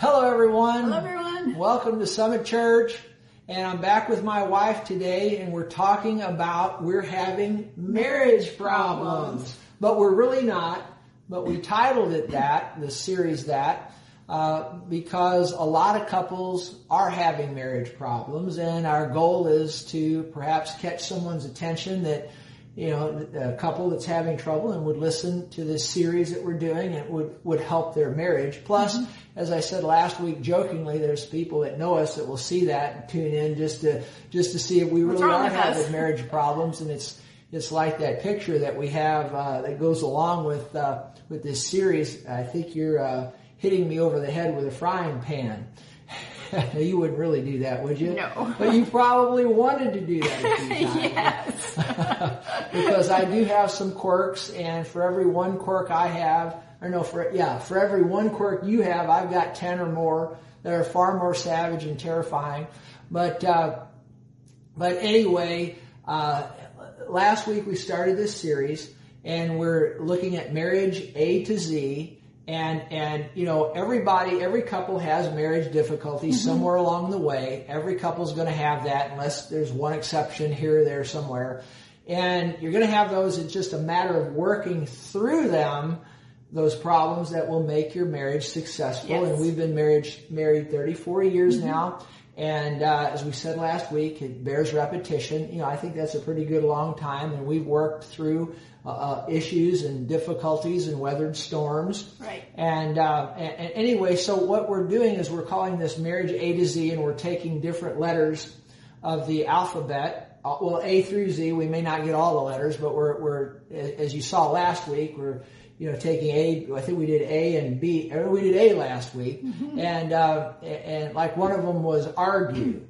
Hello, everyone. Hello, everyone. Welcome to Summit Church. And I'm back with my wife today, and we're talking about we're having marriage problems. But we're really not. But we titled it that, the series that, uh, because a lot of couples are having marriage problems, and our goal is to perhaps catch someone's attention that you know, a couple that's having trouble and would listen to this series that we're doing and would, would help their marriage. Plus, mm-hmm. as I said last week jokingly, there's people that know us that will see that and tune in just to, just to see if we really are having marriage problems. And it's, it's like that picture that we have, uh, that goes along with, uh, with this series. I think you're, uh, hitting me over the head with a frying pan. you wouldn't really do that, would you? No. But you probably wanted to do that a few times. yes. because I do have some quirks, and for every one quirk I have, or no, for yeah, for every one quirk you have, I've got ten or more that are far more savage and terrifying. But uh, but anyway, uh, last week we started this series, and we're looking at marriage A to Z and and you know everybody every couple has marriage difficulties mm-hmm. somewhere along the way every couple's going to have that unless there's one exception here or there somewhere and you're going to have those it's just a matter of working through them those problems that will make your marriage successful yes. and we've been married married 34 years mm-hmm. now and uh, as we said last week, it bears repetition. You know, I think that's a pretty good long time, and we've worked through uh, uh, issues and difficulties and weathered storms. Right. And, uh, and, and, anyway, so what we're doing is we're calling this marriage A to Z, and we're taking different letters of the alphabet. Uh, well, A through Z. We may not get all the letters, but we're, we're as you saw last week, we're you know, taking A, I think we did A and B, or we did A last week, mm-hmm. and, uh, and like one of them was argue.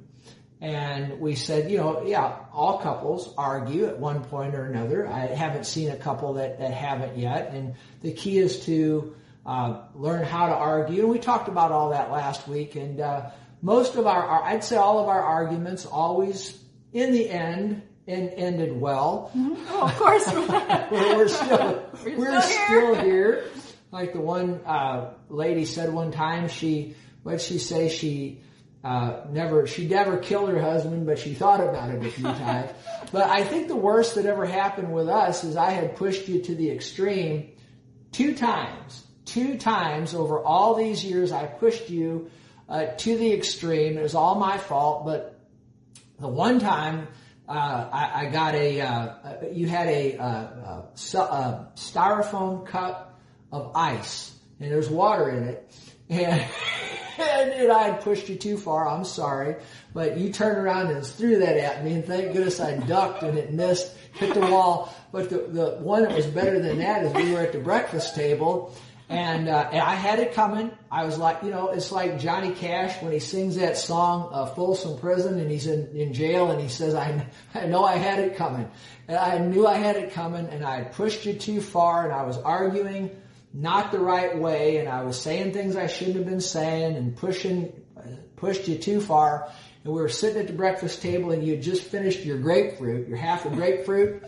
And we said, you know, yeah, all couples argue at one point or another. I haven't seen a couple that, that haven't yet. And the key is to uh, learn how to argue. And we talked about all that last week. And uh, most of our, I'd say all of our arguments always, in the end, and ended well. Mm-hmm. Oh, of course. we're, still we're, we're still, still here. Like the one uh, lady said one time, she what she say she uh, never she never killed her husband, but she thought about it a few times. but I think the worst that ever happened with us is I had pushed you to the extreme two times. Two times over all these years, I pushed you uh, to the extreme. It was all my fault, but the one time uh, I, I, got a, uh, uh you had a, uh, a, a, styrofoam cup of ice and there's water in it and, and, and, I had pushed you too far. I'm sorry, but you turned around and threw that at me and thank goodness I ducked and it missed, hit the wall. But the, the one that was better than that is we were at the breakfast table and, uh, and I had it coming. I was like, you know, it's like Johnny Cash when he sings that song, uh, Folsom Prison, and he's in, in jail, and he says, I, I know I had it coming. And I knew I had it coming, and I had pushed you too far, and I was arguing not the right way, and I was saying things I shouldn't have been saying, and pushing, pushed you too far. And we were sitting at the breakfast table, and you had just finished your grapefruit, your half a grapefruit,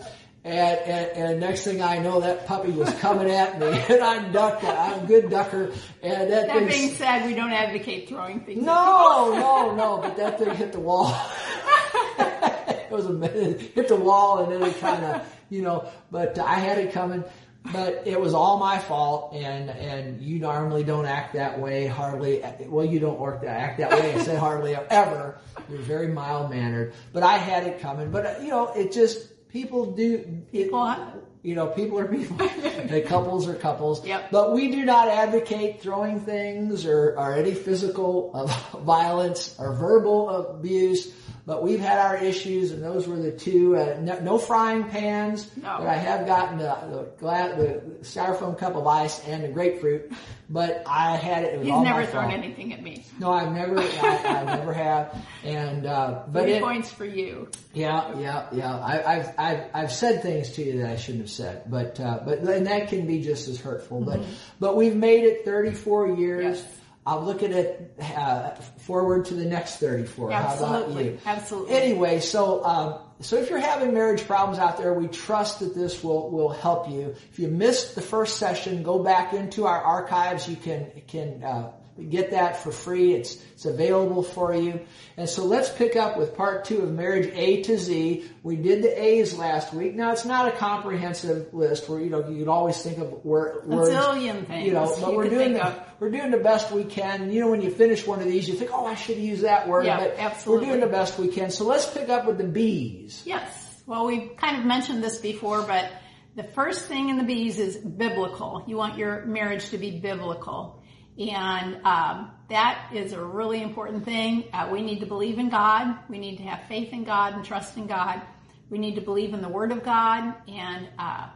and, and, and next thing I know, that puppy was coming at me, and I'm ducked. I'm a good ducker. And that, that being said, we don't advocate throwing things. No, no, no. But that thing hit the wall. it was a minute. Hit the wall, and then it kind of, you know. But I had it coming. But it was all my fault, and and you normally don't act that way. Hardly. Well, you don't work that act that way. I said hardly ever. You're very mild mannered. But I had it coming. But uh, you know, it just people do people it, you know people are people. The couples are couples. Yep. but we do not advocate throwing things or, or any physical uh, violence or verbal abuse but we've had our issues, and those were the two. Uh, no, no, frying pans, no. but I have gotten the, the, glass, the styrofoam cup of ice and the grapefruit. But I had it. it He's never thrown fault. anything at me. No, I've never. I, I never have. And uh, but three it, points for you. Yeah, yeah, yeah. I, have I've I've said things to you that I shouldn't have said, but uh, but and that can be just as hurtful. Mm-hmm. But but we've made it 34 years. Yes. I'm looking at it uh, forward to the next 34. Absolutely. How about you? Absolutely. Anyway, so um, so if you're having marriage problems out there, we trust that this will will help you. If you missed the first session, go back into our archives. You can can uh, get that for free. It's, it's available for you. And so let's pick up with part two of marriage A to Z. We did the A's last week. Now it's not a comprehensive list where, you know, you could always think of A words. zillion things. You know, but you we're doing the, of. we're doing the best we can. You know, when you finish one of these, you think, oh, I should use that word. Yeah, but absolutely. we're doing the best we can. So let's pick up with the B's. Yes. Well, we've kind of mentioned this before, but the first thing in the B's is biblical. You want your marriage to be biblical. And um, that is a really important thing. Uh, we need to believe in God. We need to have faith in God and trust in God. We need to believe in the Word of God. And uh,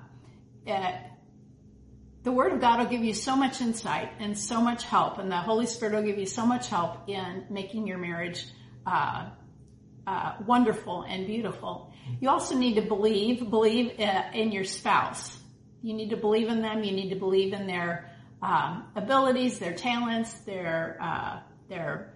uh, the Word of God will give you so much insight and so much help. And the Holy Spirit will give you so much help in making your marriage uh, uh, wonderful and beautiful. You also need to believe, believe in your spouse. You need to believe in them. You need to believe in their um, abilities, their talents, their uh, their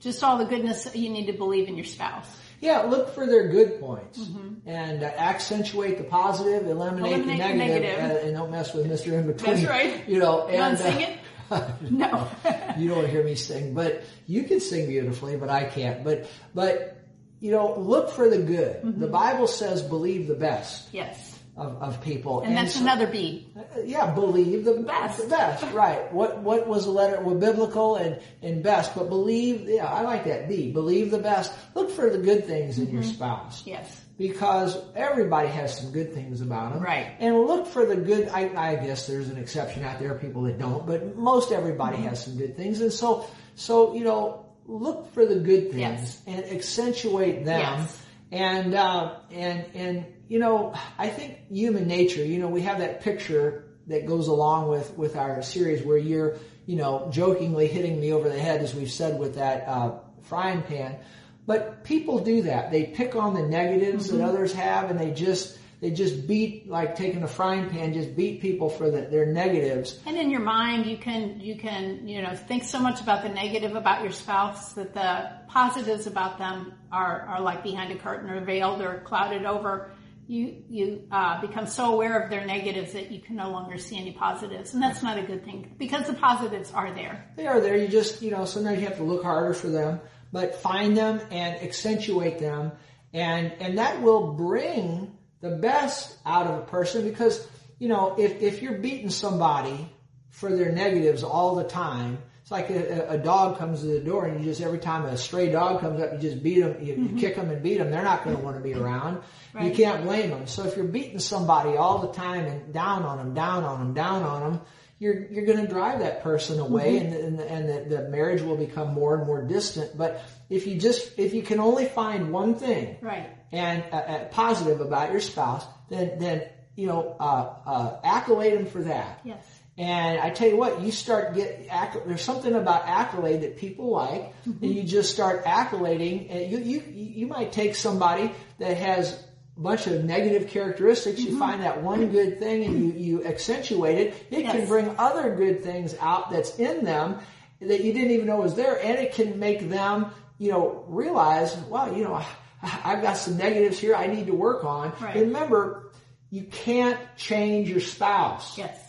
just all the goodness. You need to believe in your spouse. Yeah, look for their good points and uh, accentuate the positive, eliminate, Mm-hmm. Eliminate the negative, negative. uh, and don't mess with Mr. In Between. That's right. You know, and to sing uh, it? No. you don't hear me sing, but you can sing beautifully, but I can't. But but you know, look for the good. Mm-hmm. The Bible says believe the best yes, of, of people, and that's so- another B. uh, Yeah, believe the Best. The best, right? What what was the letter? Well, biblical and and best, but believe. Yeah, I like that. B. Believe the best. Look for the good things in your Mm-hmm. spouse Yes. because everybody has some good things about them. Right. And look for the good. I, I guess there's an exception out there, people that don't, but most everybody Mm-hmm. has some good things. And so, so you know, look for the good things Yes. and accentuate them. Yes. And uh, and and you know, I think human nature. You know, we have that picture that goes along with with our series where you're, you know, jokingly hitting me over the head, as we've said with that uh, frying pan. But people do that. They pick on the negatives Mm-hmm. that others have, and they just they just beat like taking a frying pan, just beat people for the, their negatives. And in your mind, you can you can you know think so much about the negative about your spouse that the positives about them are are like behind a curtain or veiled or clouded over. You you uh, become so aware of their negatives that you can no longer see any positives, and that's not a good thing because the positives are there. They are there. You just, you know, sometimes you have to look harder for them, but find them and accentuate them. And, and that will bring the best out of a person because, you know, if, if you're beating somebody for their negatives all the time, it's like a, a dog comes to the door and you just, every time a stray dog comes up, you just beat them, you, you mm-hmm. kick them and beat them. They're not going to want to be around. You can't blame them. So if you're beating somebody all the time and down on them, down on them, down on them, you're you're going to drive that person away, and and, and the, the marriage will become more and more distant. But if you just if you can only find one thing Right. and uh, uh, positive about your spouse, then then you know uh, uh, accolade them for that. Yes. And I tell you what, you start get there's something about accolade that people like, and you just start accolading. And you you you might take somebody that has bunch of negative characteristics. You mm-hmm. find that one good thing, and you you accentuate it. It can bring other good things out that's in them that you didn't even know was there, and it can make them you know realize, wow, you know, I've got some negatives here I need to work on. Right. Remember, you can't change your spouse. Yes.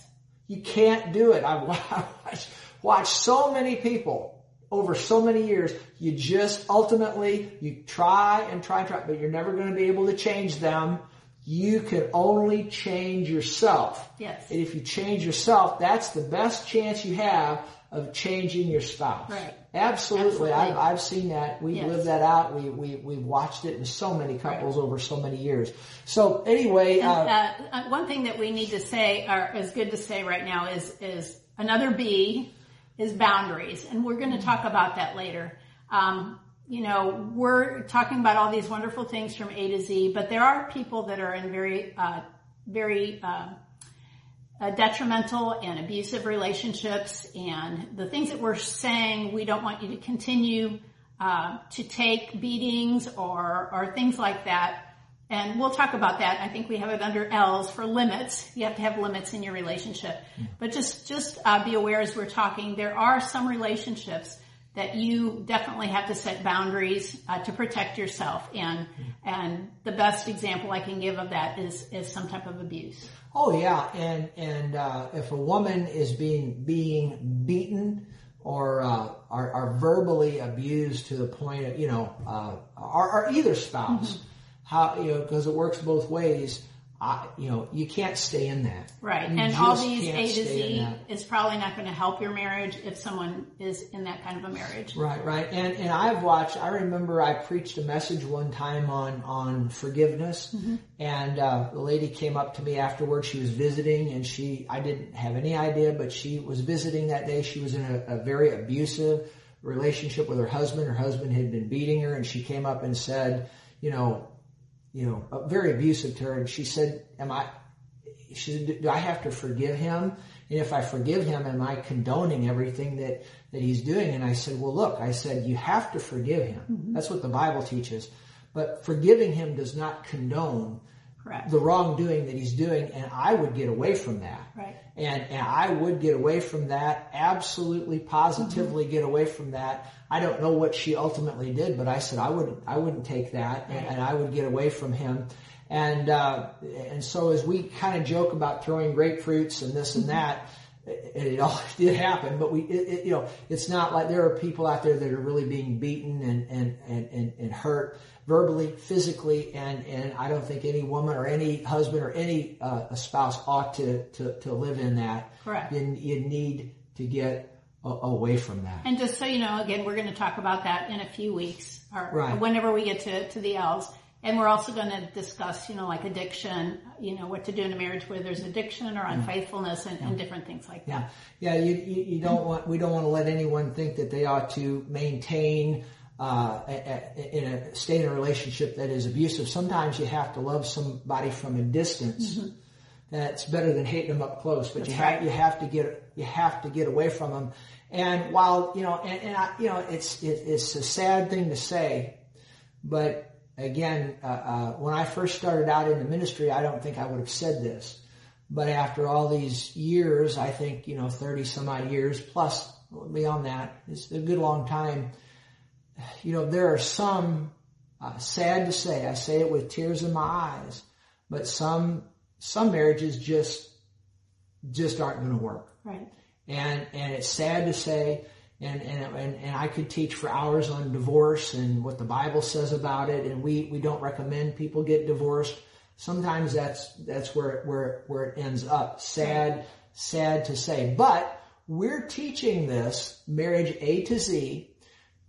You can't do it. I've watched, watched so many people over so many years. You just ultimately, you try and try and try, but you're never going to be able to change them. You can only change yourself. Yes. And if you change yourself, that's the best chance you have of changing your spouse. Right. Absolutely. Absolutely. I've, I've seen that. We've Yes. lived that out. We, we, we've watched it in so many couples over so many years. So anyway, uh, Uh, uh, one thing that we need to say, or is good to say right now, is is another B is boundaries, and we're going to talk about that later. Um, you know, we're talking about all these wonderful things from A to Z, but there are people that are in very, uh, very uh, uh, detrimental and abusive relationships, and the things that we're saying, we don't want you to continue uh, to take beatings or or things like that. And we'll talk about that. I think we have it under L's for limits. You have to have limits in your relationship. But just, just uh, be aware as we're talking, there are some relationships that you definitely have to set boundaries uh, to protect yourself. And, and the best example I can give of that is, is some type of abuse. Oh yeah, and and uh, if a woman is being being beaten or uh, are, are verbally abused to the point of you know, uh, either spouse. How you know because it works both ways. I, you know, you can't stay in that. Right. You and all these A to Z is probably not going to help your marriage if someone is in that kind of a marriage. Right, right. And, and I've watched, I remember I preached a message one time on, on forgiveness mm-hmm. and, uh, the lady came up to me afterwards. She was visiting and she, I didn't have any idea, but she was visiting that day. She was in a, a very abusive relationship with her husband. Her husband had been beating her and she came up and said, you know, you know, very abusive to her. And she said, am I, she said, do I have to forgive him? And if I forgive him, am I condoning everything that, that he's doing? And I said, well, look, I said, you have to forgive him. Mm-hmm. That's what the Bible teaches. But forgiving him does not condone Correct. the wrongdoing that he's doing. And I would get away from that. Right. And, and I would get away from that, absolutely positively mm-hmm. get away from that I don't know what she ultimately did, but I said I wouldn't, I wouldn't take that, and, and I would get away from him. And uh, and so as we kind of joke about throwing grapefruits and this and mm-hmm. that, it, it all did happen. But we, it, it, you know, it's not like there are people out there that are really being beaten and and and and, and hurt verbally, physically, and and I don't think any woman or any husband or any uh, spouse ought to to to live in that. Correct. You, you need to get away from that. And just so you know, again, we're going to talk about that in a few weeks or right. whenever we get to, to the L's. And we're also going to discuss, you know, like addiction, you know, what to do in a marriage where there's addiction or unfaithfulness and, yeah. and different things like that. Yeah. Yeah. You, you, you, don't want, we don't want to let anyone think that they ought to maintain, uh, in a state in a relationship that is abusive. Sometimes you have to love somebody from a distance. Mm-hmm. That's better than hating them up close, but That's you right. have, you have to get, you have to get away from them and while, you know, and, and I, you know, it's, it, it's a sad thing to say, but again, uh, uh, when I first started out in the ministry, I don't think I would have said this. But after all these years, I think, you know, 30 some odd years plus beyond that, it's a good long time. You know, there are some, uh, sad to say, I say it with tears in my eyes, but some, some marriages just, just aren't going to work. Right and and it's sad to say and, and, and, and I could teach for hours on divorce and what the Bible says about it. And we, we don't recommend people get divorced. Sometimes that's, that's where, where, where it ends up. Sad, sad to say. But we're teaching this marriage A to Z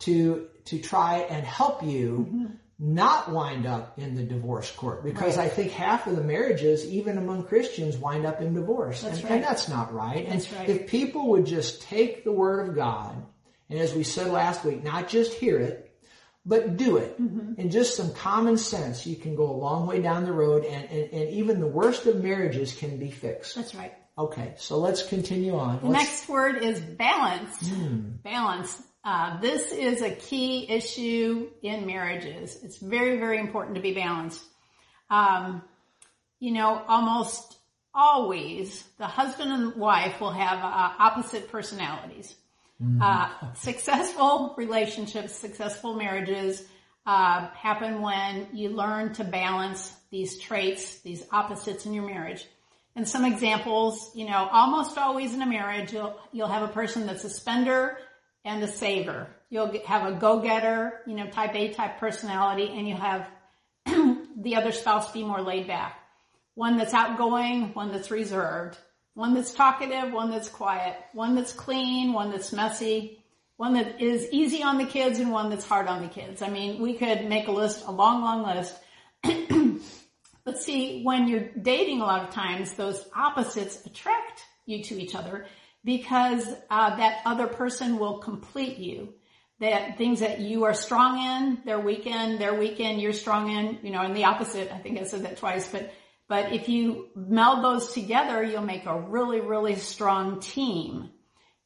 to, to try and help you mm-hmm not wind up in the divorce court because right. I think half of the marriages, even among Christians, wind up in divorce. That's and, right. and that's not right. That's and right. if people would just take the word of God, and as we said last week, not just hear it, but do it. Mm-hmm. And just some common sense, you can go a long way down the road and, and, and even the worst of marriages can be fixed. That's right. Okay, so let's continue on. The let's... next word is balance. Mm. Balance. Uh, this is a key issue in marriages. It's very, very important to be balanced. Um, you know, almost always the husband and wife will have uh, opposite personalities. Mm-hmm. Uh, successful relationships, successful marriages uh, happen when you learn to balance these traits, these opposites in your marriage. And some examples, you know, almost always in a marriage, you'll you'll have a person that's a spender and a saver. You'll have a go-getter, you know, type A type personality, and you have the other spouse be more laid back. One that's outgoing, one that's reserved, one that's talkative, one that's quiet, one that's clean, one that's messy, one that is easy on the kids, and one that's hard on the kids. I mean, we could make a list, a long, long list. but see, when you're dating a lot of times, those opposites attract you to each other because uh, that other person will complete you. That things that you are strong in, they're weak in, they're weak in, you're strong in, you know, and the opposite. I think I said that twice, but but if you meld those together, you'll make a really, really strong team.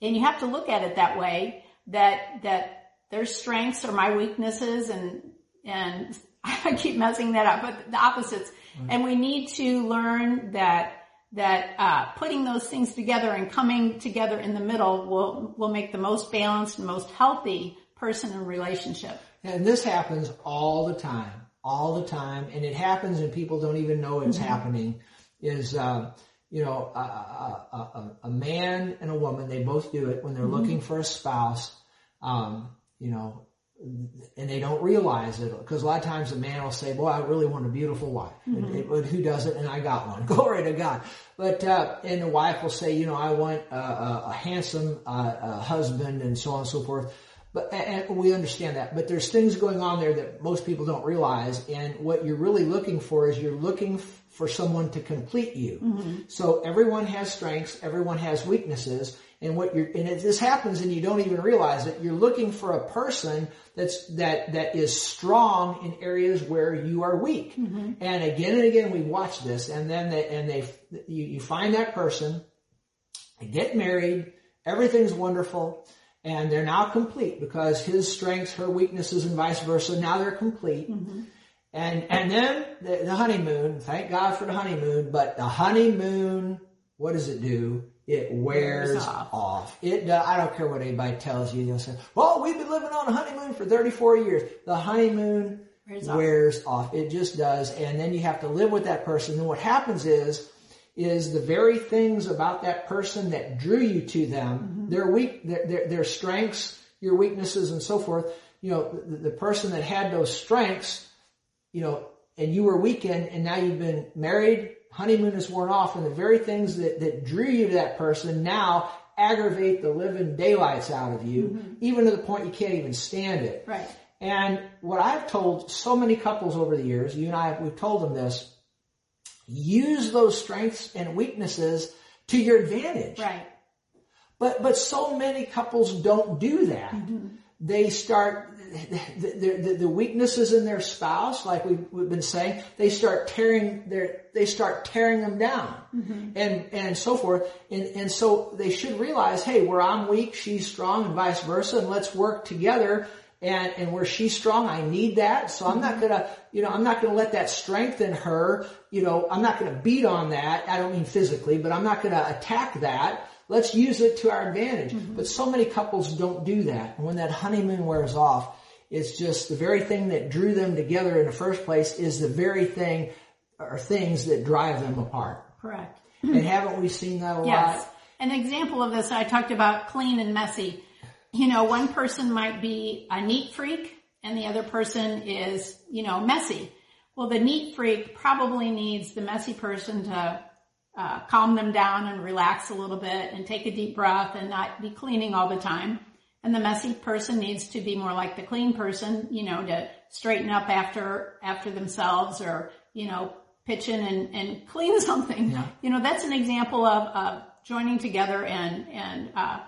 And you have to look at it that way. That that their strengths are my weaknesses, and and I keep messing that up, but the opposites. Mm-hmm. And we need to learn that that uh, putting those things together and coming together in the middle will will make the most balanced and most healthy person and relationship. And this happens all the time, all the time, and it happens and people don't even know it's mm-hmm. happening. Is uh, you know, a, a, a, a man and a woman, they both do it when they're mm-hmm. looking for a spouse. Um, you know, and they don't realize it because a lot of times a man will say, "Boy, I really want a beautiful wife." Mm-hmm. It, who doesn't? And I got one. Glory to God. But uh, and the wife will say, "You know, I want a, a, a handsome uh, husband," and so on and so forth. But and we understand that. But there's things going on there that most people don't realize. And what you're really looking for is you're looking for someone to complete you. Mm-hmm. So everyone has strengths, everyone has weaknesses, and what you're and if this happens and you don't even realize it, you're looking for a person that's that that is strong in areas where you are weak. Mm-hmm. And again and again we watch this, and then they, and they you, you find that person, they get married, everything's wonderful, and they're now complete because his strengths, her weaknesses, and vice versa. Now they're complete. Mm-hmm. And, and then the, the honeymoon, thank God for the honeymoon, but the honeymoon, what does it do? It wears, wears off. off. It, uh, I don't care what anybody tells you. They'll say, well, we've been living on a honeymoon for 34 years. The honeymoon wears, wears off. off. It just does. And then you have to live with that person. And what happens is, is the very things about that person that drew you to them, mm-hmm. their weak, their, their, their, strengths, your weaknesses and so forth. You know, the, the person that had those strengths you know, and you were weakened and now you've been married, honeymoon is worn off, and the very things that, that drew you to that person now aggravate the living daylights out of you, mm-hmm. even to the point you can't even stand it. Right. And what I've told so many couples over the years, you and I, we've told them this, use those strengths and weaknesses to your advantage. Right. But, but so many couples don't do that. Mm-hmm. They start the, the, the, weaknesses in their spouse, like we've, we've, been saying, they start tearing their, they start tearing them down mm-hmm. and, and so forth. And, and so they should realize, hey, where I'm weak, she's strong and vice versa. And let's work together. And, and where she's strong, I need that. So I'm not mm-hmm. gonna, you know, I'm not gonna let that strengthen her. You know, I'm not gonna beat on that. I don't mean physically, but I'm not gonna attack that. Let's use it to our advantage. Mm-hmm. But so many couples don't do that. And when that honeymoon wears off, it's just the very thing that drew them together in the first place is the very thing or things that drive them apart. Correct. And haven't we seen that a lot? yes. lot? An example of this, I talked about clean and messy. You know, one person might be a neat freak and the other person is, you know, messy. Well, the neat freak probably needs the messy person to uh, calm them down and relax a little bit and take a deep breath and not be cleaning all the time. And the messy person needs to be more like the clean person, you know, to straighten up after, after themselves or, you know, pitch in and, and clean something. Yeah. You know, that's an example of, of joining together and, and, uh,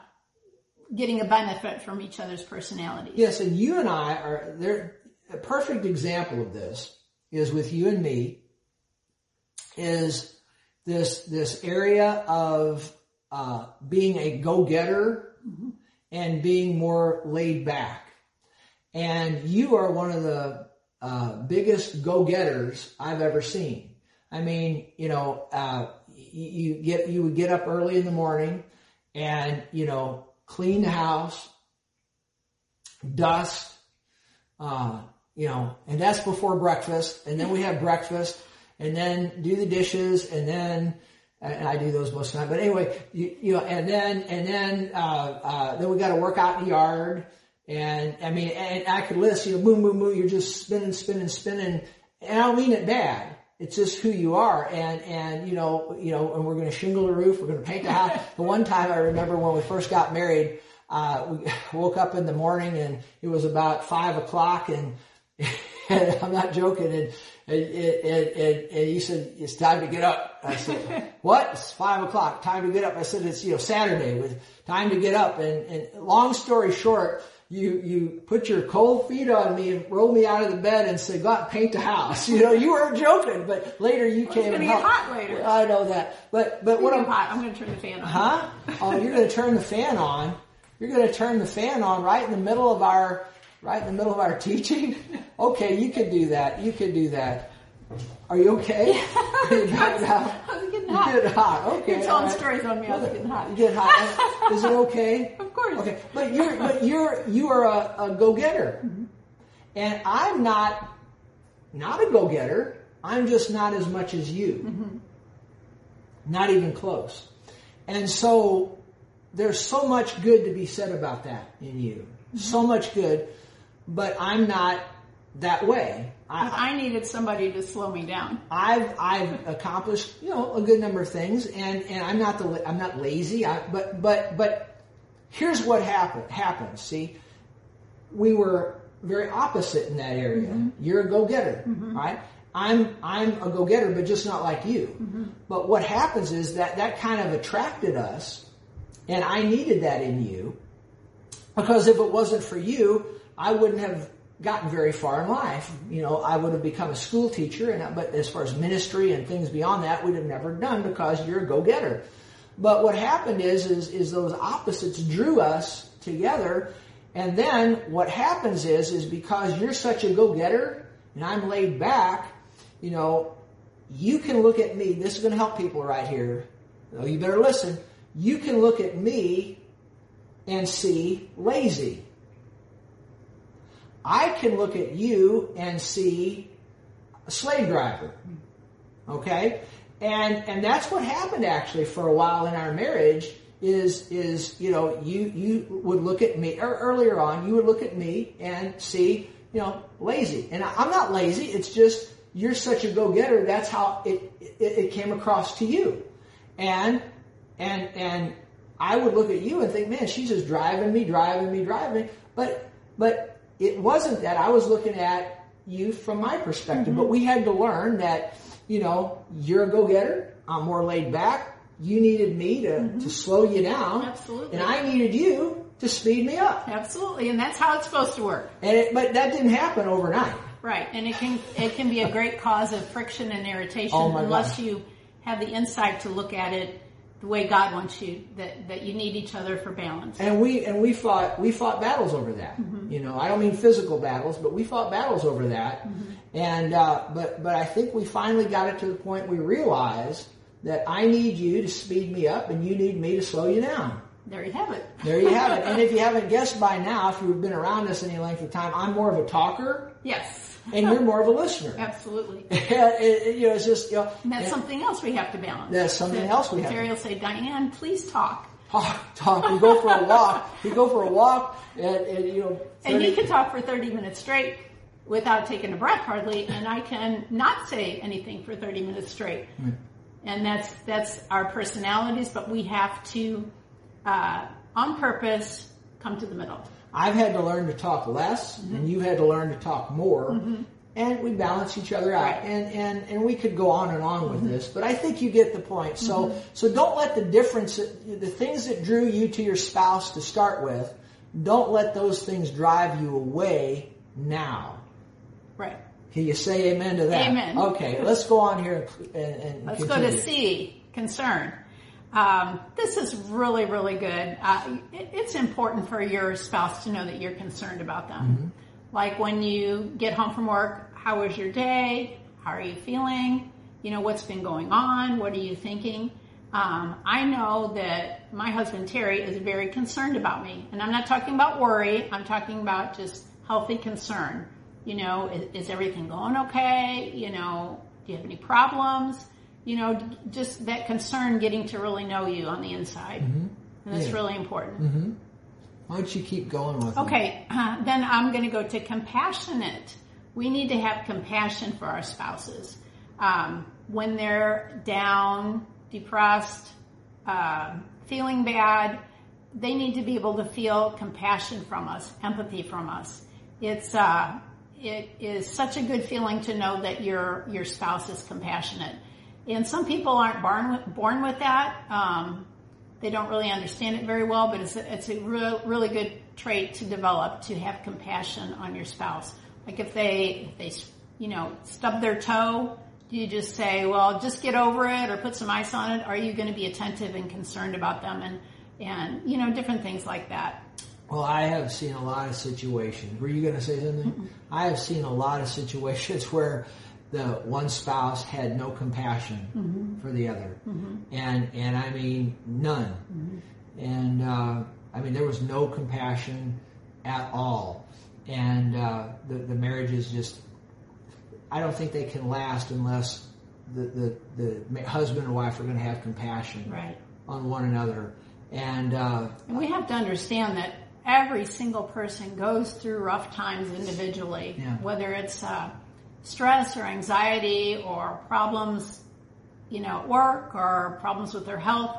getting a benefit from each other's personalities. Yes, and you and I are there. A perfect example of this is with you and me. Is this this area of uh, being a go getter mm-hmm and being more laid back. And you are one of the uh, biggest go-getters I've ever seen. I mean, you know, uh, you, get you would get up early in the morning and you know clean the house, dust, uh, you know, and that's before breakfast. And then we have breakfast, and then do the dishes, and then and I do those most of the time. But anyway, you, you know, and then and then uh, uh, then we got to work out in the yard, and I mean, and I could list, you know, boom, boom, boom. You're just spinning, spinning, spinning, and I don't mean it bad. It's just who you are, and and you know, you know, and we're going to shingle the roof, we're going to paint the house. the one time I remember when we first got married, uh, we woke up in the morning and it was about five o'clock, and, and I'm not joking, and and, and, and, and he said, it's time to get up. I said, what? It's five o'clock. Time to get up. I said, it's, you know, Saturday with time to get up. And, and long story short, you, you put your cold feet on me and rolled me out of the bed and said, go out and paint the house. You know, you were joking, but later you well, came it's and helped. hot later. I know that. But, but what I'm, hot. I'm going to turn the fan on. Huh? Oh, you're going to turn the fan on. You're going to turn the fan on right in the middle of our, right in the middle of our teaching? Okay, you could do that. You could do that. Are you okay? I was getting hot. You get hot. Okay. You're telling right. stories on me. I was getting hot. You get hot. Is it okay? Of course. Okay, but you're but you're you are a, a go getter, mm-hmm. and I'm not not a go getter. I'm just not as much as you. Mm-hmm. Not even close. And so there's so much good to be said about that in you. So much good, but I'm not that way. I, I needed somebody to slow me down. I've I've accomplished you know a good number of things, and and I'm not the I'm not lazy. I, but but but here's what happened happens. See, we were very opposite in that area. Mm-hmm. You're a go getter, mm-hmm. right? I'm I'm a go getter, but just not like you. Mm-hmm. But what happens is that that kind of attracted us, and I needed that in you, because if it wasn't for you, I wouldn't have gotten very far in life. You know, I would have become a school teacher, and uh, but as far as ministry and things beyond that, we'd have never done because you're a go-getter. But what happened is, is, is those opposites drew us together, and then what happens is, is because you're such a go-getter and I'm laid back, you know, you can look at me. This is going to help people right here. Oh, you better listen. You can look at me and see lazy. I can look at you and see a slave driver. Okay? And and that's what happened actually for a while in our marriage is is you know you you would look at me or earlier on you would look at me and see you know lazy and I'm not lazy it's just you're such a go-getter that's how it, it it came across to you and and and I would look at you and think man she's just driving me driving me driving me. but but it wasn't that I was looking at you from my perspective, mm-hmm. but we had to learn that, you know, you're a go-getter. I'm more laid back. You needed me to, mm-hmm. to slow you down. Absolutely. And I needed you to speed me up. Absolutely. And that's how it's supposed to work. And it, but that didn't happen overnight. Right. And it can, it can be a great cause of friction and irritation oh unless you have the insight to look at it the way God wants you that that you need each other for balance. And we and we fought we fought battles over that. Mm-hmm. You know, I don't mean physical battles, but we fought battles over that. Mm-hmm. And uh, but but I think we finally got it to the point we realized that I need you to speed me up, and you need me to slow you down. There you have it. there you have it. And if you haven't guessed by now, if you've been around us any length of time, I'm more of a talker. Yes and you're more of a listener. Absolutely. it, you know, it's just you know. And that's something else we have to balance. That's something so, else we have. Terry will say, "Diane, please talk." Talk, talk. We go for a walk. We go for a walk, and, and you know. 30... And he can talk for thirty minutes straight without taking a breath hardly, and I can not say anything for thirty minutes straight. Mm. And that's that's our personalities, but we have to, uh, on purpose, come to the middle. I've had to learn to talk less, mm-hmm. and you've had to learn to talk more. Mm-hmm. And we balance each other out, right. and, and and we could go on and on with mm-hmm. this, but I think you get the point. So mm-hmm. so don't let the difference, the things that drew you to your spouse to start with, don't let those things drive you away now. Right. Can you say amen to that? Amen. Okay, let's go on here and, and let's continue. go to C, concern. Um, this is really, really good. Uh, it, it's important for your spouse to know that you're concerned about them. Mm-hmm. Like when you get home from work, how was your day? How are you feeling? You know, what's been going on? What are you thinking? Um, I know that my husband Terry is very concerned about me. And I'm not talking about worry, I'm talking about just healthy concern. You know, is, is everything going okay? You know, do you have any problems? You know, just that concern getting to really know you on the inside. Mm-hmm. And that's yeah. really important. Mm-hmm. Why don't you keep going with Okay, uh, then I'm going to go to compassionate. We need to have compassion for our spouses. Um, when they're down, depressed, uh, feeling bad, they need to be able to feel compassion from us, empathy from us. It's uh, it is such a good feeling to know that your your spouse is compassionate. And some people aren't born with, born with that. Um, they don't really understand it very well, but it's a, it's a real, really good trait to develop to have compassion on your spouse. Like if they, if they, you know, stub their toe, do you just say, well, just get over it or put some ice on it? Are you going to be attentive and concerned about them and, and, you know, different things like that? Well, I have seen a lot of situations. Were you going to say something? Mm-hmm. I have seen a lot of situations where the one spouse had no compassion mm-hmm. for the other, mm-hmm. and and I mean none, mm-hmm. and uh, I mean there was no compassion at all, and uh, the the marriage is just I don't think they can last unless the, the, the husband and wife are going to have compassion Right. on one another. And, uh, And we have to understand that every single person goes through rough times individually, Yeah. whether it's uh, stress or anxiety or problems, you know, at work or problems with their health.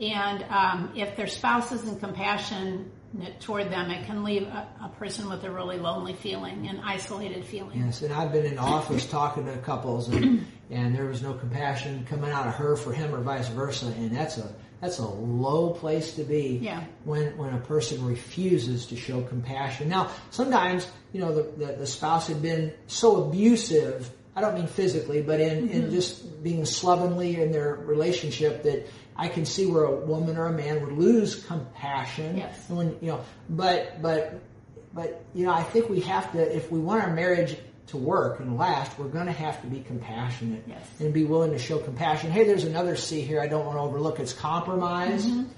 And um, if their spouse isn't compassionate toward them, it can leave a, a person with a really lonely feeling and isolated feeling. Yes, and I've been in office talking to couples, and, and there was no compassion coming out of her for him, or vice versa, and that's a that's a low place to be Yeah. when when a person refuses to show compassion. Now, sometimes you know the the, the spouse had been so abusive. I don't mean physically, but in, in mm-hmm. just being slovenly in their relationship that I can see where a woman or a man would lose compassion. Yes. When you know, but but but you know, I think we have to, if we want our marriage to work and last, we're going to have to be compassionate Yes. and be willing to show compassion. Hey, there's another C here I don't want to overlook. It's compromise. Mm-hmm.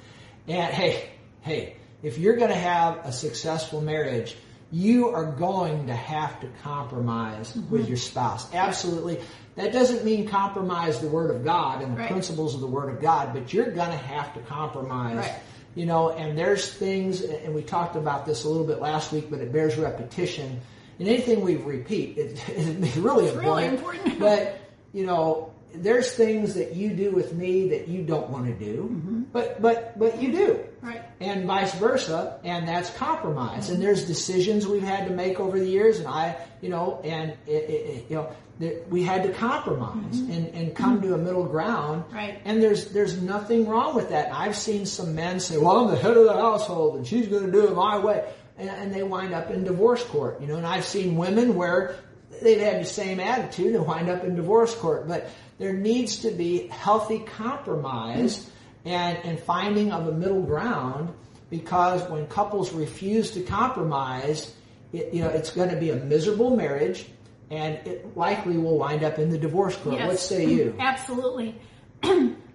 And hey, hey, if you're going to have a successful marriage, you are going to have to compromise with your spouse. Absolutely. That doesn't mean compromise the Word of God and the Right. principles of the Word of God, but you're going to have to compromise Right. you know, and there's things, and we talked about this a little bit last week, but it bears repetition. And anything we repeat, it, it's really It's really important. important. but you know, there's things that you do with me that you don't want to do, Mm-hmm. but but but you do, Right. and vice versa, and that's compromise. And there's decisions we've had to make over the years, and I, you know, and it, it, you know, that we had to compromise and, and come to a middle ground. Mm-hmm. Right. And there's there's nothing wrong with that. And I've seen some men say, "Well, I'm the head of the household, and she's going to do it my way," and, and they wind up in divorce court. You know, and I've seen women where they've had the same attitude and wind up in divorce court. But there needs to be healthy compromise and and finding of a middle ground because when couples refuse to compromise, it, you know, it's going to be a miserable marriage. And it likely will wind up in the divorce court. Yes. What say you? Absolutely.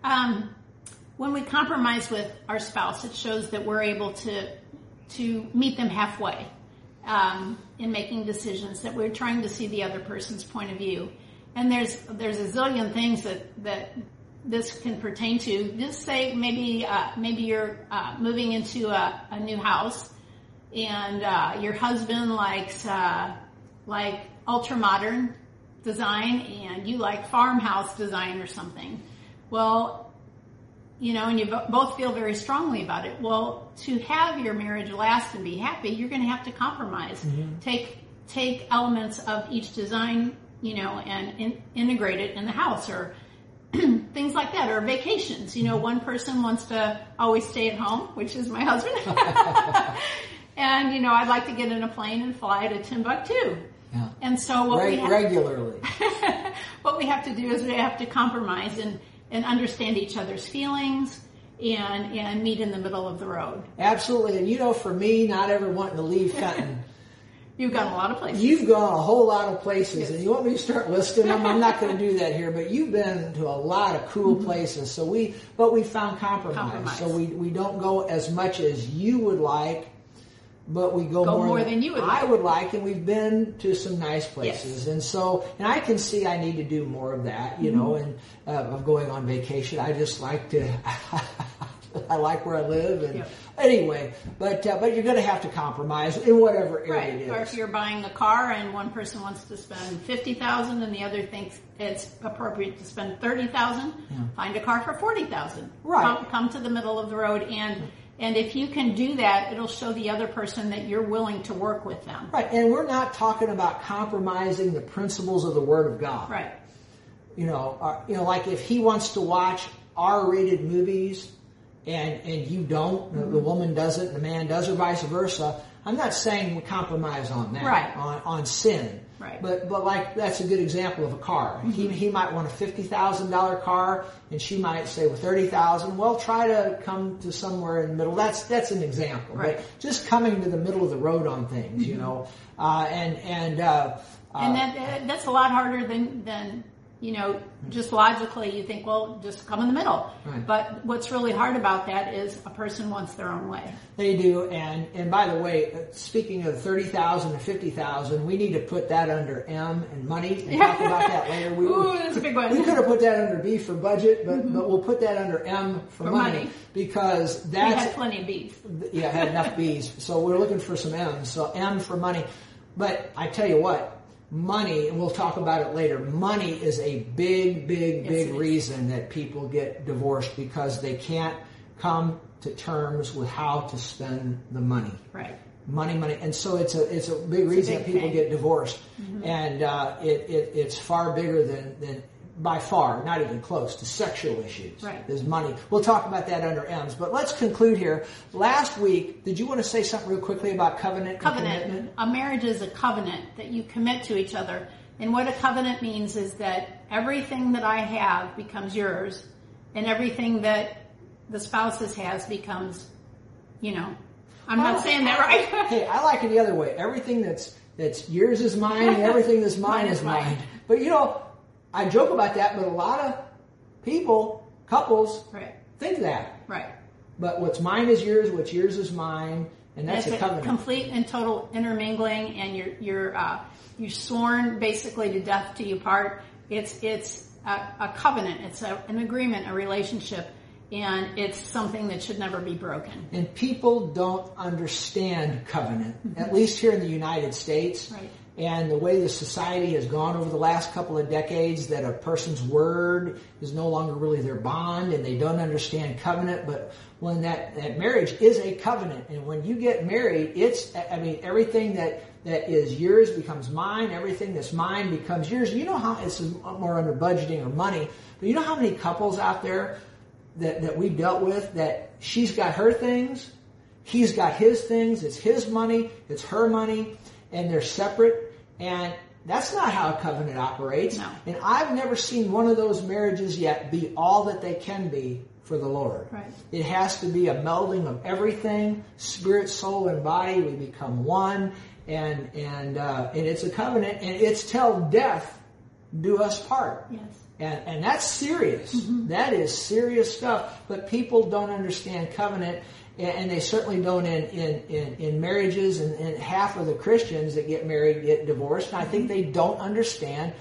um, when we compromise with our spouse, it shows that we're able to to meet them halfway um, in making decisions. That we're trying to see the other person's point of view. And there's there's a zillion things that that this can pertain to. Just say maybe uh, maybe you're uh, moving into a, a new house and uh, your husband likes uh, like ultra modern design and you like farmhouse design or something. Well, you know, and you both feel very strongly about it. Well, to have your marriage last and be happy, you're going to have to compromise. Take take elements of each design, you know, and in, integrate it in the house or things like that or vacations. You know, one person wants to always stay at home, which is my husband. and you know, I'd like to get in a plane and fly to Timbuktu. Yeah. And so what we have, regularly. what we have to do is we have to compromise and, and understand each other's feelings and and meet in the middle of the road. Absolutely. And you know, for me, not ever wanting to leave Fenton, You've gone a lot of places. you've gone a whole lot of places, and you want me to start listing them? I'm not going to do that here, but you've been to a lot of cool places. So we, but we found compromise. Compromise. So we we don't go as much as you would like. But we go, Go more, more than you would I like. would like, and we've been to some nice places, and so and I can see I need to do more of that, you know, Mm-hmm. and uh, of going on vacation. I just like to, I like where I live, and Yep. Anyway, but uh, but you're going to have to compromise in whatever area Right. it Or if you're buying a car and one person wants to spend fifty thousand and the other thinks it's appropriate to spend thirty thousand, find a car for forty thousand. Right. Come, come to the middle of the road and and if you can do that, it'll show the other person that you're willing to work with them. Right, and we're not talking about compromising the principles of the Word of God. Right. You know, uh, you know, like if he wants to watch R-rated movies, and and you don't, the, the Mm-hmm. woman does it and the man does, or vice versa. I'm not saying we compromise on that, Right. on on sin. Right. But but like that's a good example of a car. He Mm-hmm. he might want a fifty thousand dollar car, and she might say well thirty thousand. Well, try to come to somewhere in the middle. That's that's an example. Right. But just coming to the middle of the road on things, you know, uh, and and. Uh, And that, uh, that's a lot harder than, than, you know, just logically you think, well, just come in the middle. Right. But what's really hard about that is a person wants their own way. They do, and and by the way, uh, speaking of thirty thousand and fifty thousand, we need to put that under M and money and talk about that later. We, Ooh, that's big one. We could have put that under B for budget, but but we'll put that under M for, For money, money. because we that's had plenty of beef. yeah, had enough B's. So we're looking for some M's. So M for money. But I tell you what, money, and we'll talk about it later, money is a big, big, big reason that people get divorced because they can't come to terms with how to spend the money. Right. Money, money, and so it's a it's a big reason big that people thing. Mm-hmm. get divorced, and uh, it, it it's far bigger than than by far, not even close to sexual issues. Right. Is money. We'll talk about that under M's, but let's conclude here. Last week, did you want to say something real quickly about covenant? Covenant. commitment? A marriage is a covenant that you commit to each other. And what a covenant means is that everything that I have becomes yours, and everything that the spouses has becomes, you know, I'm Well, not oh. saying that right. hey, I like it the other way. Everything that's that's yours is mine, and everything that's mine, Mine is is mine. mine. But you know, I joke about that, but a lot of people, couples, right. think that. Right. But what's mine is yours, what's yours is mine, and that's it's a covenant. complete and total intermingling, and you're you're uh, you're sworn basically to death to you part. It's it's a, a covenant. It's a, an agreement, a relationship, and it's something that should never be broken. And people don't understand covenant, at least here in the United States. Right. And the way the society has gone over the last couple of decades, that a person's word is no longer really their bond, and they don't understand covenant. But when that, that marriage is a covenant, and when you get married, it's, I mean, everything that, that is yours becomes mine, everything that's mine becomes yours. You know how, it's more under budgeting or money, but you know how many couples out there that, that we've dealt with that she's got her things, he's got his things, it's his money, it's her money, and they're separate. And that's not how a covenant operates. No. And I've never seen one of those marriages yet be all that they can be for the Lord. Right. It has to be a melding of everything, spirit, soul, and body. We become one, and and uh, and it's a covenant, and it's till death do us part. Yes. And, and that's serious. That is serious stuff. But people don't understand covenant, and, they certainly don't in, in, in, in marriages. And, and half of the Christians that get married get divorced. And I think they don't understand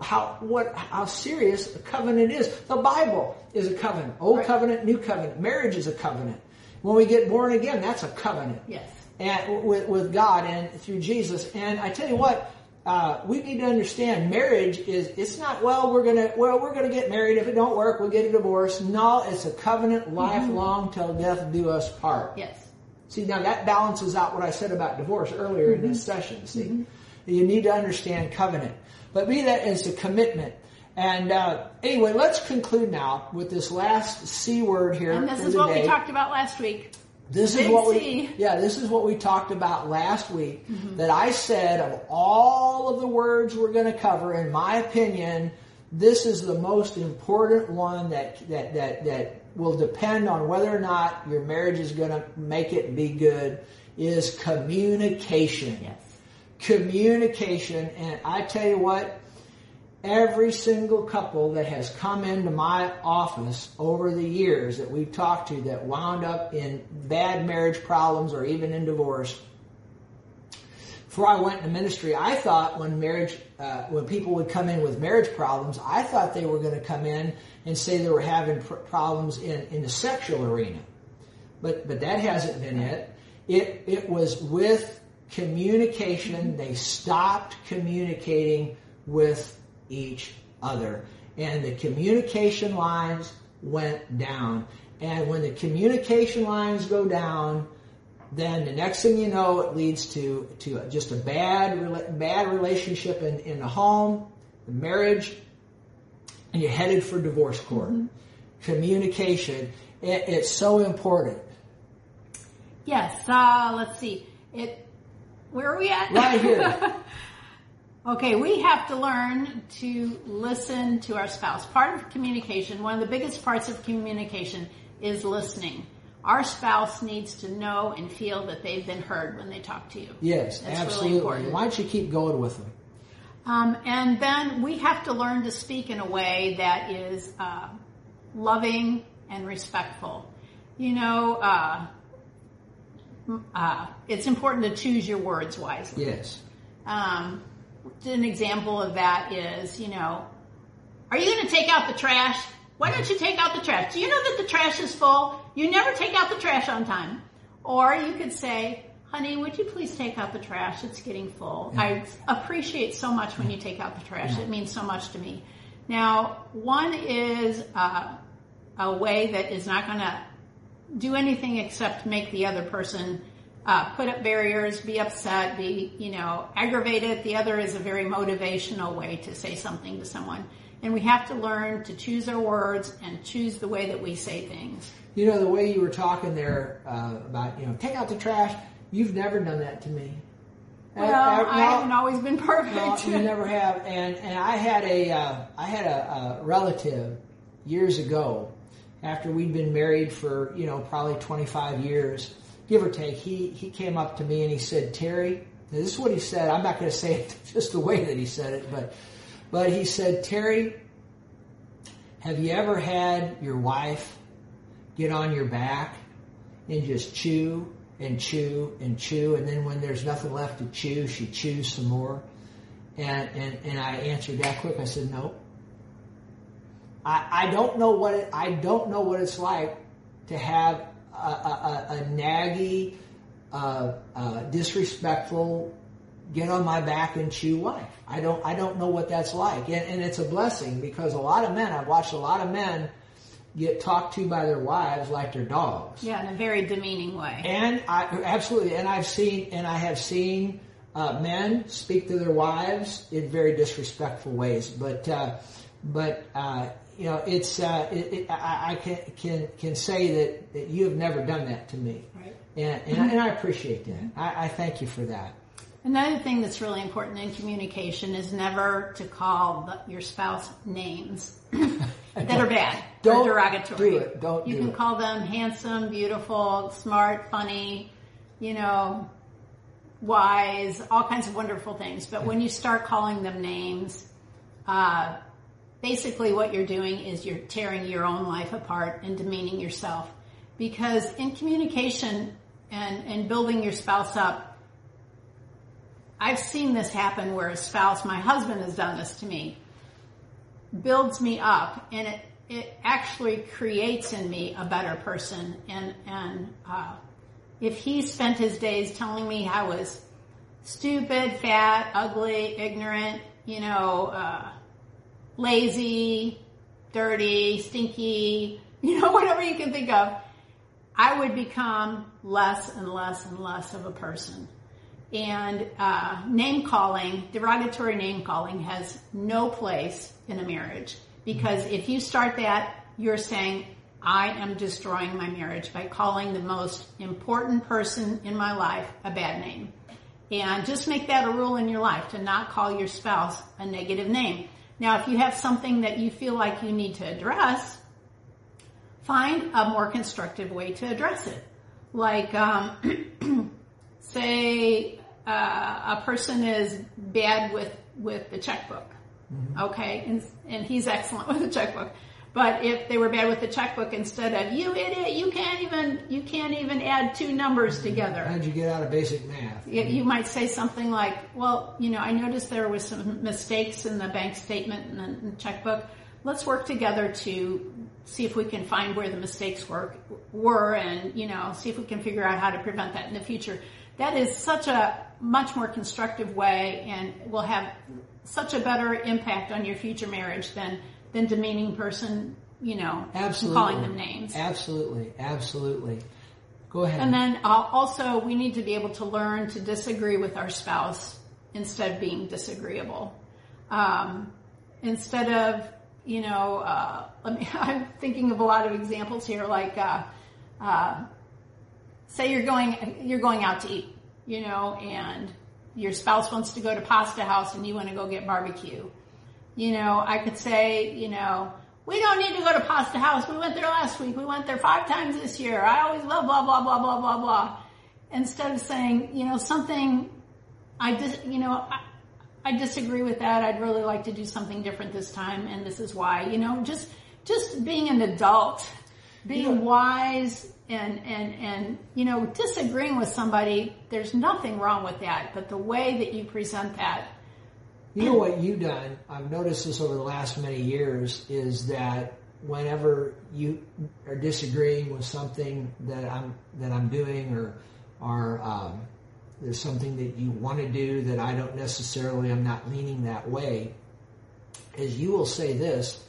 how what how serious a covenant is. The Bible is a covenant. Old Right. covenant, new covenant. Marriage is a covenant. When we get born again, that's a covenant Yes. and with, with God and through Jesus. And I tell you what, uh, we need to understand marriage is it's not well we're gonna well we're gonna get married if it don't work we'll get a divorce. No, it's a covenant lifelong till death do us part. Yes. See now that balances out what I said about divorce earlier in this session. See, you need to understand covenant, but be that as a commitment. And uh, anyway, let's conclude now with this last C word here. And this is what day. we talked about last week. This is Big what we, C. yeah, this is what we talked about last week. Mm-hmm. That I said of all of the words we're going to cover, in my opinion, this is the most important one that that that that will depend on whether or not your marriage is going to make it be good. Is communication. Yes. Communication, and I tell you what, every single couple that has come into my office over the years that we've talked to that wound up in bad marriage problems or even in divorce. Before I went into ministry, I thought when marriage, uh, when people would come in with marriage problems, I thought they were going to come in and say they were having pr- problems in, in the sexual arena. But, but that hasn't been it. It, it was with communication. They stopped communicating with each other. And the communication lines went down. And when the communication lines go down, then the next thing you know, it leads to, to just a bad, bad relationship in, in the home, the marriage, and you're headed for divorce court. Communication, it, it's so important. Yes. Uh, let's see. It. Where are we at? Right here. okay, we have to learn to listen to our spouse. Part of communication, one of the biggest parts of communication, is listening. Our spouse needs to know and feel that they've been heard when they talk to you. Yes, That's absolutely. important. Why don't you keep going with them? Um, and then we have to learn to speak in a way that is uh, loving and respectful. You know, uh, uh, it's important to choose your words wisely. Yes. Um, an example of that is, you know, are you going to take out the trash? Why don't you take out the trash? Do you know that the trash is full? You never take out the trash on time. Or you could say, honey, would you please take out the trash? It's getting full. Yeah. I appreciate so much when you take out the trash. Yeah. It means so much to me. Now, one is uh, a way that is not going to do anything except make the other person uh, put up barriers, be upset, be, you know, aggravated. The other is a very motivational way to say something to someone. And we have to learn to choose our words and choose the way that we say things. You know, the way you were talking there uh, about, you know, take out the trash, you've never done that to me. Well, I, I, I haven't always been perfect. You never have. And and I had a uh, I had a, a relative years ago, after we'd been married for you know probably 25 years, give or take. He he came up to me and he said, Terry, this is what he said. I'm not going to say it just the way that he said it, but but he said, Terry, have you ever had your wife get on your back and just chew and chew and chew, and then when there's nothing left to chew, she chews some more. And and and I answered that quick. I said, no. I, I don't know what it, I don't know what it's like to have a, a, a, a naggy, uh, uh, disrespectful, get on my back and chew wife. I don't I don't know what that's like, and, and it's a blessing because a lot of men I've watched a lot of men get talked to by their wives like they're dogs. Yeah, in a very demeaning way. And I absolutely, and I've seen, and I have seen uh, men speak to their wives in very disrespectful ways. But, uh, but uh, you know, it's uh, it, it, I, I, can can can say that, that you have never done that to me, right. and and, and I appreciate that. I, I thank you for that. Another thing that's really important in communication is never to call the, your spouse names that are bad don't or derogatory. Do it. Don't you do can it. call them handsome, beautiful, smart, funny, you know, wise, all kinds of wonderful things. But when you start calling them names, uh, basically what you're doing is you're tearing your own life apart and demeaning yourself. Because in communication and, and building your spouse up, I've seen this happen where a spouse, my husband has done this to me, builds me up and it, it actually creates in me a better person. And, and, uh, if he spent his days telling me I was stupid, fat, ugly, ignorant, you know, uh, lazy, dirty, stinky, you know, whatever you can think of, I would become less and less and less of a person. And uh, name calling, derogatory name calling, has no place in a marriage because if you start that, you're saying, I am destroying my marriage by calling the most important person in my life a bad name. And just make that a rule in your life to not call your spouse a negative name. Now, if you have something that you feel like you need to address, find a more constructive way to address it. Like, um, say uh, a person is bad with with the checkbook, mm-hmm. okay, and and he's excellent with the checkbook. But if they were bad with the checkbook, instead of you idiot, you can't even you can't even add two numbers together. How'd you get out of basic math? You, you might say something like, "Well, you know, I noticed there was some mistakes in the bank statement and the checkbook. Let's work together to see if we can find where the mistakes were, were, and you know, see if we can figure out how to prevent that in the future." That is such a much more constructive way and will have such a better impact on your future marriage than than demeaning person, you know, absolutely. calling them names. Absolutely, absolutely. Go ahead. And then uh, also we need to be able to learn to disagree with our spouse instead of being disagreeable. Um, instead of, you know, uh, me, I'm thinking of a lot of examples here, like, uh, uh, say you're going, you're going out to eat you know, and your spouse wants to go to pasta house and you want to go get barbecue. You know, I could say, you know, we don't need to go to pasta house. We went there last week. We went there five times this year. I always love blah, blah, blah, blah, blah, blah. Instead of saying, you know, something I just, you know, I, I disagree with that. I'd really like to do something different this time. And this is why, you know, just, just being an adult, being yeah. wise and and and you know disagreeing with somebody there's nothing wrong with that but the way that you present that You know what you've done? I've noticed this over the last many years is that whenever you are disagreeing with something that I'm that I'm doing or or um, there's something that you want to do that I don't necessarily I'm not leaning that way, is you will say this.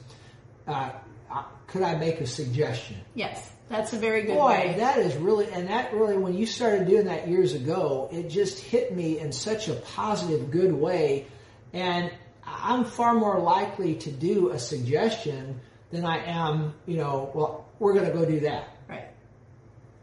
Uh, uh could I make a suggestion? Yes, that's a very good Boy, way. that is really, and that really, when you started doing that years ago, it just hit me in such a positive, good way. And I'm far more likely to do a suggestion than I am, you know, well, we're going to go do that. Right.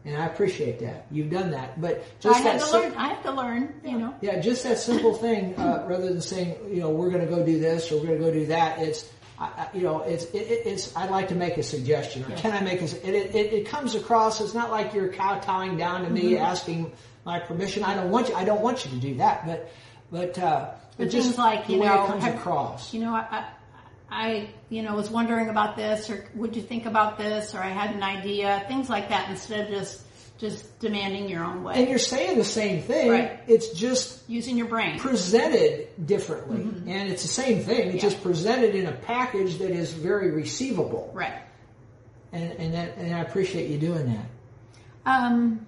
And I appreciate that. You've done that. But I just had that to learn. I have to learn. You know. yeah, just that simple thing, uh, rather than saying, you know, we're going to go do this or we're going to go do that. It's, I, I- you know, it's, it, it- it's. I'd like to make a suggestion, or Yeah. can I make a? It, it, it comes across. It's not like you're kowtowing down to me, Mm-hmm. asking my permission. I don't want you. I don't want you to do that. But, but, uh, But it just things like you know, it comes have- across. You know, I, I, I, you know, was wondering about this, or would you think about this, or I had an idea, things like that, instead of just just demanding your own way, And you're saying the same thing. Right. It's just using your brain. presented differently, and it's the same thing. It's Mm-hmm. Yeah. just presented in a package that is very receivable. Right. And and that, and I appreciate you doing that. Um,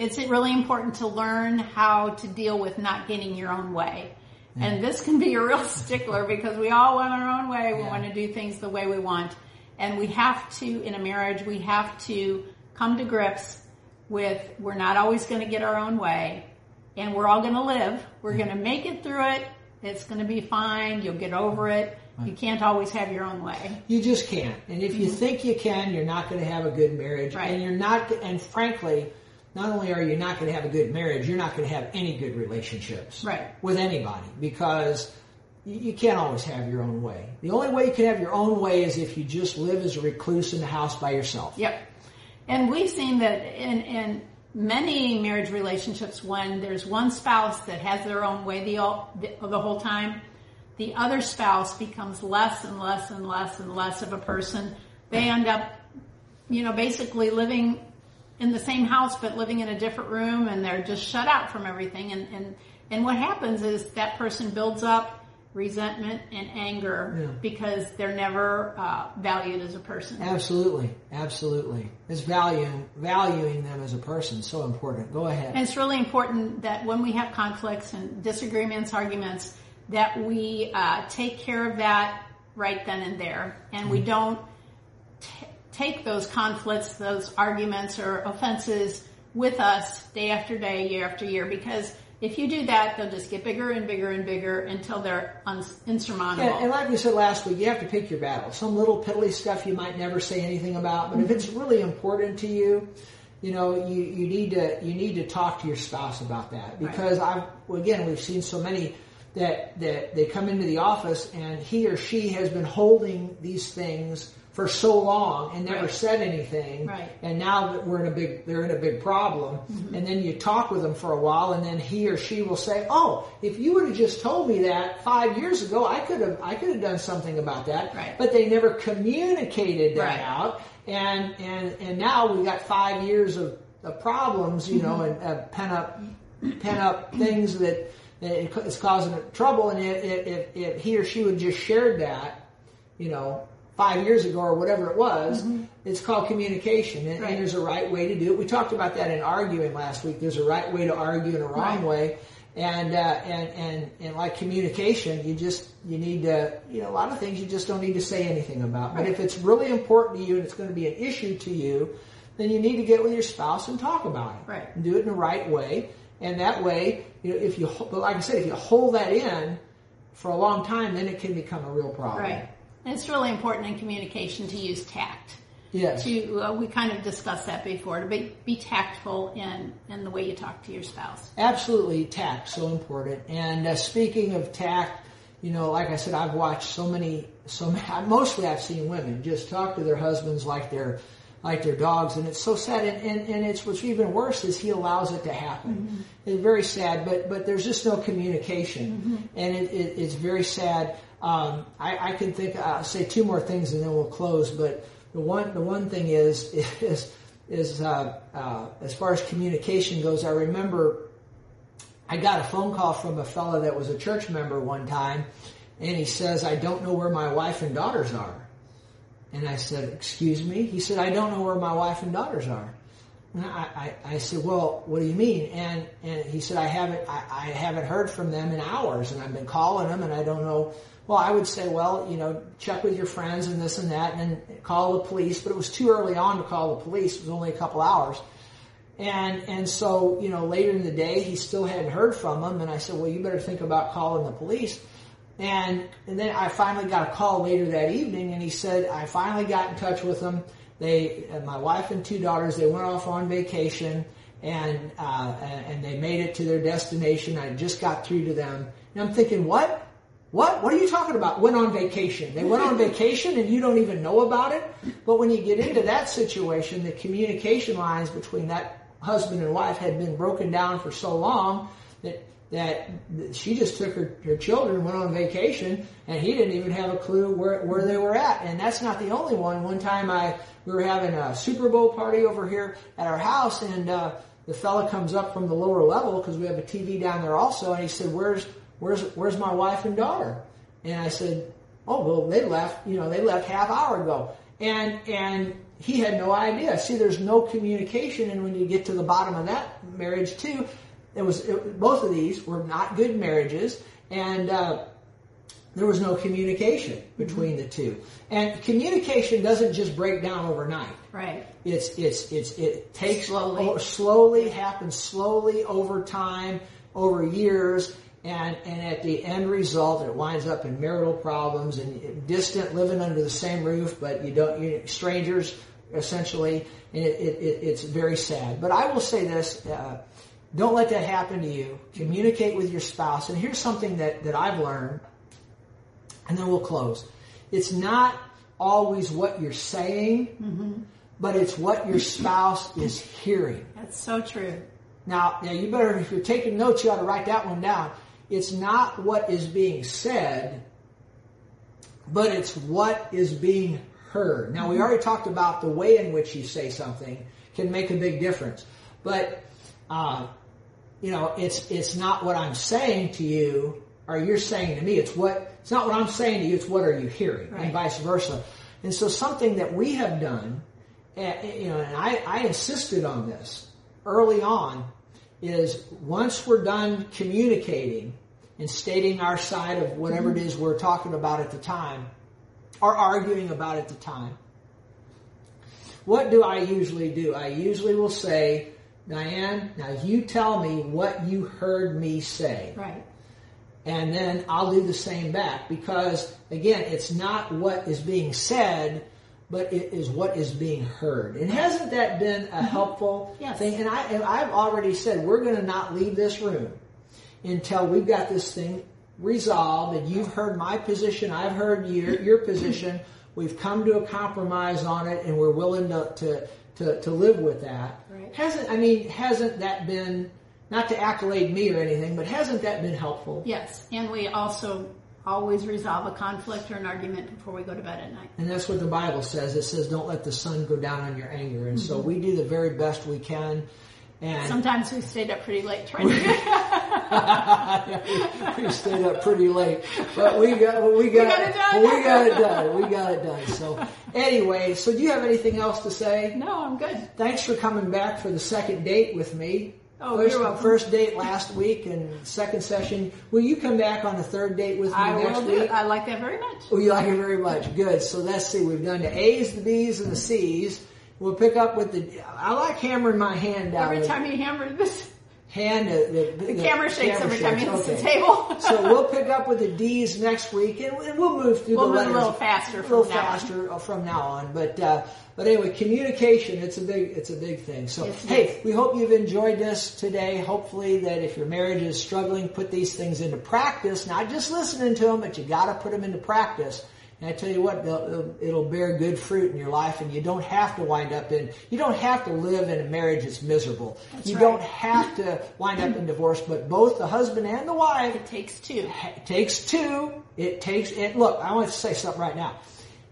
it's really important to learn how to deal with not getting your own way. And this can be a real stickler because we all want our own way. We Yeah. want to do things the way we want. And we have to, in a marriage, we have to come to grips with we're not always going to get our own way and we're all going to live. We're going to make it through it. It's going to be fine. You'll get over it. You can't always have your own way. You just can't. And if you think you can, you're not going to have a good marriage. Mm-hmm. Right. And you're not. And frankly, not only are you not going to have a good marriage, you're not going to have any good relationships Right. with anybody because you can't always have your own way. The only way you can have your own way is if you just live as a recluse in the house by yourself. Yep. And we've seen that in, in many marriage relationships when there's one spouse that has their own way the, all, the, the whole time, the other spouse becomes less and less and less and less of a person. They end up, you know, basically living in the same house but living in a different room and they're just shut out from everything. And, and, and what happens is that person builds up resentment and anger Yeah. because they're never uh, valued as a person. Absolutely, absolutely. It's valuing valuing them as a person so important. Go ahead. And it's really important that when we have conflicts and disagreements, arguments, that we uh, take care of that right then and there, and we don't t- take those conflicts, those arguments or offenses with us day after day, year after year, because if you do that, they'll just get bigger and bigger and bigger until they're insurmountable. Yeah, and like we said last week, you have to pick your battle. Some little piddly stuff you might never say anything about, but if it's really important to you, you know, you, you need to you need to talk to your spouse about that because I've again we've seen so many that that they come into the office and he or she has been holding these things for so long and never Right. said anything, Right. and now that we're in a big they're in a big problem, and then you talk with them for a while, and then he or she will say, "Oh, if you would have just told me that five years ago, I could have I could have done something about that." Right. But they never communicated that Right. out, and and and now we've got five years of, of problems, you know, and uh, pent up pent up things that that it's causing trouble, and if, if, if he or she would just shared that, you know, five years ago or whatever it was, it's called communication, and, Right. and there's a right way to do it. We talked about that in arguing last week. There's a right way to argue and a wrong Right. way, and uh, and and and like communication, you just you need to you know a lot of things you just don't need to say anything about. But if it's really important to you and it's going to be an issue to you, then you need to get with your spouse and talk about it. Right. And do it in the right way, and that way, you know, if you but like I said, if you hold that in for a long time, then it can become a real problem. Right. It's really important in communication to use tact. Yes. To uh, we kind of discussed that before to be, be tactful in in the way you talk to your spouse. Absolutely, tact so important. And uh, speaking of tact, you know, like I said, I've watched so many, so many, mostly I've seen women just talk to their husbands like they're like their dogs, and it's so sad. And, and, and it's what's even worse is he allows it to happen. It's very sad, but but there's just no communication, and it, it, it's very sad. Um, I, I can think I'll say two more things and then we'll close. But the one the one thing is is is uh, uh, as far as communication goes. I remember I got a phone call from a fellow that was a church member one time, and he says, I don't know where my wife and daughters are. And I said, excuse me? He said, I don't know where my wife and daughters are. And I, I, I said, well, what do you mean? And, and he said, I haven't, I, I haven't heard from them in hours and I've been calling them and I don't know. Well, I would say, well, you know, check with your friends and this and that and call the police, but it was too early on to call the police. It was only a couple hours. And, and so, you know, later in the day, he still hadn't heard from them. And I said, well, you better think about calling the police. And, and then I finally got a call later that evening and he said, I finally got in touch with them. They, my wife and two daughters, they went off on vacation and, uh, and they made it to their destination. I just got through to them. And I'm thinking, what? What? What are you talking about? Went on vacation. They went on vacation and you don't even know about it? But when you get into that situation, the communication lines between that husband and wife had been broken down for so long that she just took her, her children, went on vacation, and he didn't even have a clue where, where they were at. And that's not the only one. One time I, we were having a Super Bowl party over here at our house, and uh, the fella comes up from the lower level because we have a TV down there also, and he said, "Where's where's where's my wife and daughter?" And I said, "Oh well, they left. You know, they left half hour ago." And and he had no idea. See, there's no communication, and when you get to the bottom of that marriage too, it was it, both of these were not good marriages, and uh, there was no communication between mm-hmm. the two. And communication doesn't just break down overnight. Right. It's it's it's it takes slowly, slowly happens slowly over time, over years, and and at the end result, it winds up in marital problems and distant living under the same roof, but you don't you strangers essentially, and it, it, it's very sad. But I will say this. Uh, don't let that happen to you. Communicate with your spouse. And here's something that, that I've learned, and then we'll close. It's not always what you're saying, mm-hmm. but it's what your spouse is hearing. That's so true. Now, now you better, if you're taking notes, you ought to write that one down. It's not what is being said, but it's what is being heard. Now, we mm-hmm. already talked about the way in which you say something can make a big difference. But uh, you know, it's it's not what I'm saying to you or you're saying to me. It's what it's not what I'm saying to you. It's what are you hearing, right. and vice versa. And so something that we have done, eh, you know, and I, I insisted on this early on, is once we're done communicating and stating our side of whatever mm-hmm. it is we're talking about at the time, or arguing about at the time. What do I usually do? I usually will say, Diane, now you tell me what you heard me say. Right. And then I'll do the same back because, again, it's not what is being said, but it is what is being heard. And hasn't that been a mm-hmm. helpful yes. thing? And I, I've already said we're going to not leave this room until we've got this thing resolved and you've heard my position, I've heard your, your position. We've come to a compromise on it and we're willing to, to, to, to live with that. Hasn't I mean hasn't that been not to accolade me or anything, but hasn't that been helpful? Yes, and we also always resolve a conflict or an argument before we go to bed at night. And that's what the Bible says. It says, "Don't let the sun go down on your anger." And mm-hmm. so we do the very best we can. And sometimes we stayed up pretty late trying to. yeah, we, we, stayed up pretty late, but we got we got, we got it done. We got it done. We got it done. So anyway, so do you have anything else to say? No, I'm good. Thanks for coming back for the second date with me. Oh, first, first date last week and second session. Will you come back on the third date with me I next week? I like that very much. Oh, you like it very much. Good. So let's see. We've done the A's, the B's, and the C's. We'll pick up with the. I like hammering my hand down. Every time you hammer this hand. The, the, the camera shakes camera every time you hit the table. so we'll pick up with the D's next week, and we'll move through we'll the move letters a little faster, a little from faster now from now on. But uh, but anyway, communication it's a big it's a big thing. So yes, hey, yes. we hope you've enjoyed this today. Hopefully that if your marriage is struggling, put these things into practice. Not just listening to them, but you got to put them into practice. And I tell you what, it'll bear good fruit in your life, and you don't have to wind up in, you don't have to live in a marriage that's miserable. That's you right. don't have to wind up in divorce, but both the husband and the wife. It takes two. It takes two. It takes, it, look, I want to say something right now.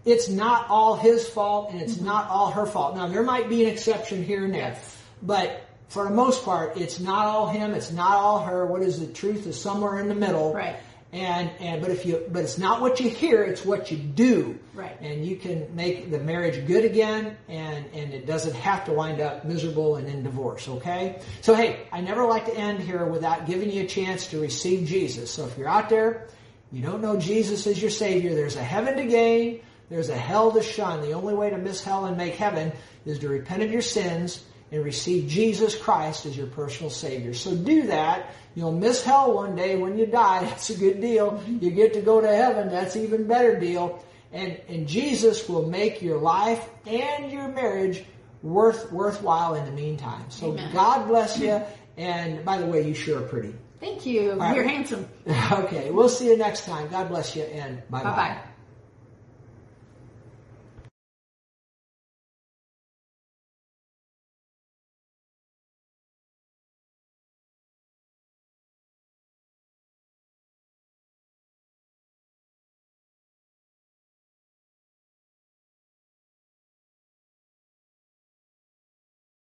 It's not all his fault, and it's mm-hmm. not all her fault. Now, there might be an exception here and there, yes. but for the most part, it's not all him, it's not all her. What is the truth is somewhere in the middle. Right. And and but if you but it's not what you hear, it's what you do. Right. And you can make the marriage good again, and and it doesn't have to wind up miserable and in divorce. Okay. So hey, I never like to end here without giving you a chance to receive Jesus. So if you're out there, you don't know Jesus as your Savior. There's a heaven to gain. There's a hell to shun. The only way to miss hell and make heaven is to repent of your sins and receive Jesus Christ as your personal Savior. So do that. You'll miss hell one day when you die. That's a good deal. Mm-hmm. You get to go to heaven. That's even better deal. And, and Jesus will make your life and your marriage worth worthwhile in the meantime. So Amen. God bless you. Mm-hmm. And by the way, you sure are pretty. Thank you. right. You're handsome. Okay, we'll see you next time. God bless you and bye Bye bye. bye.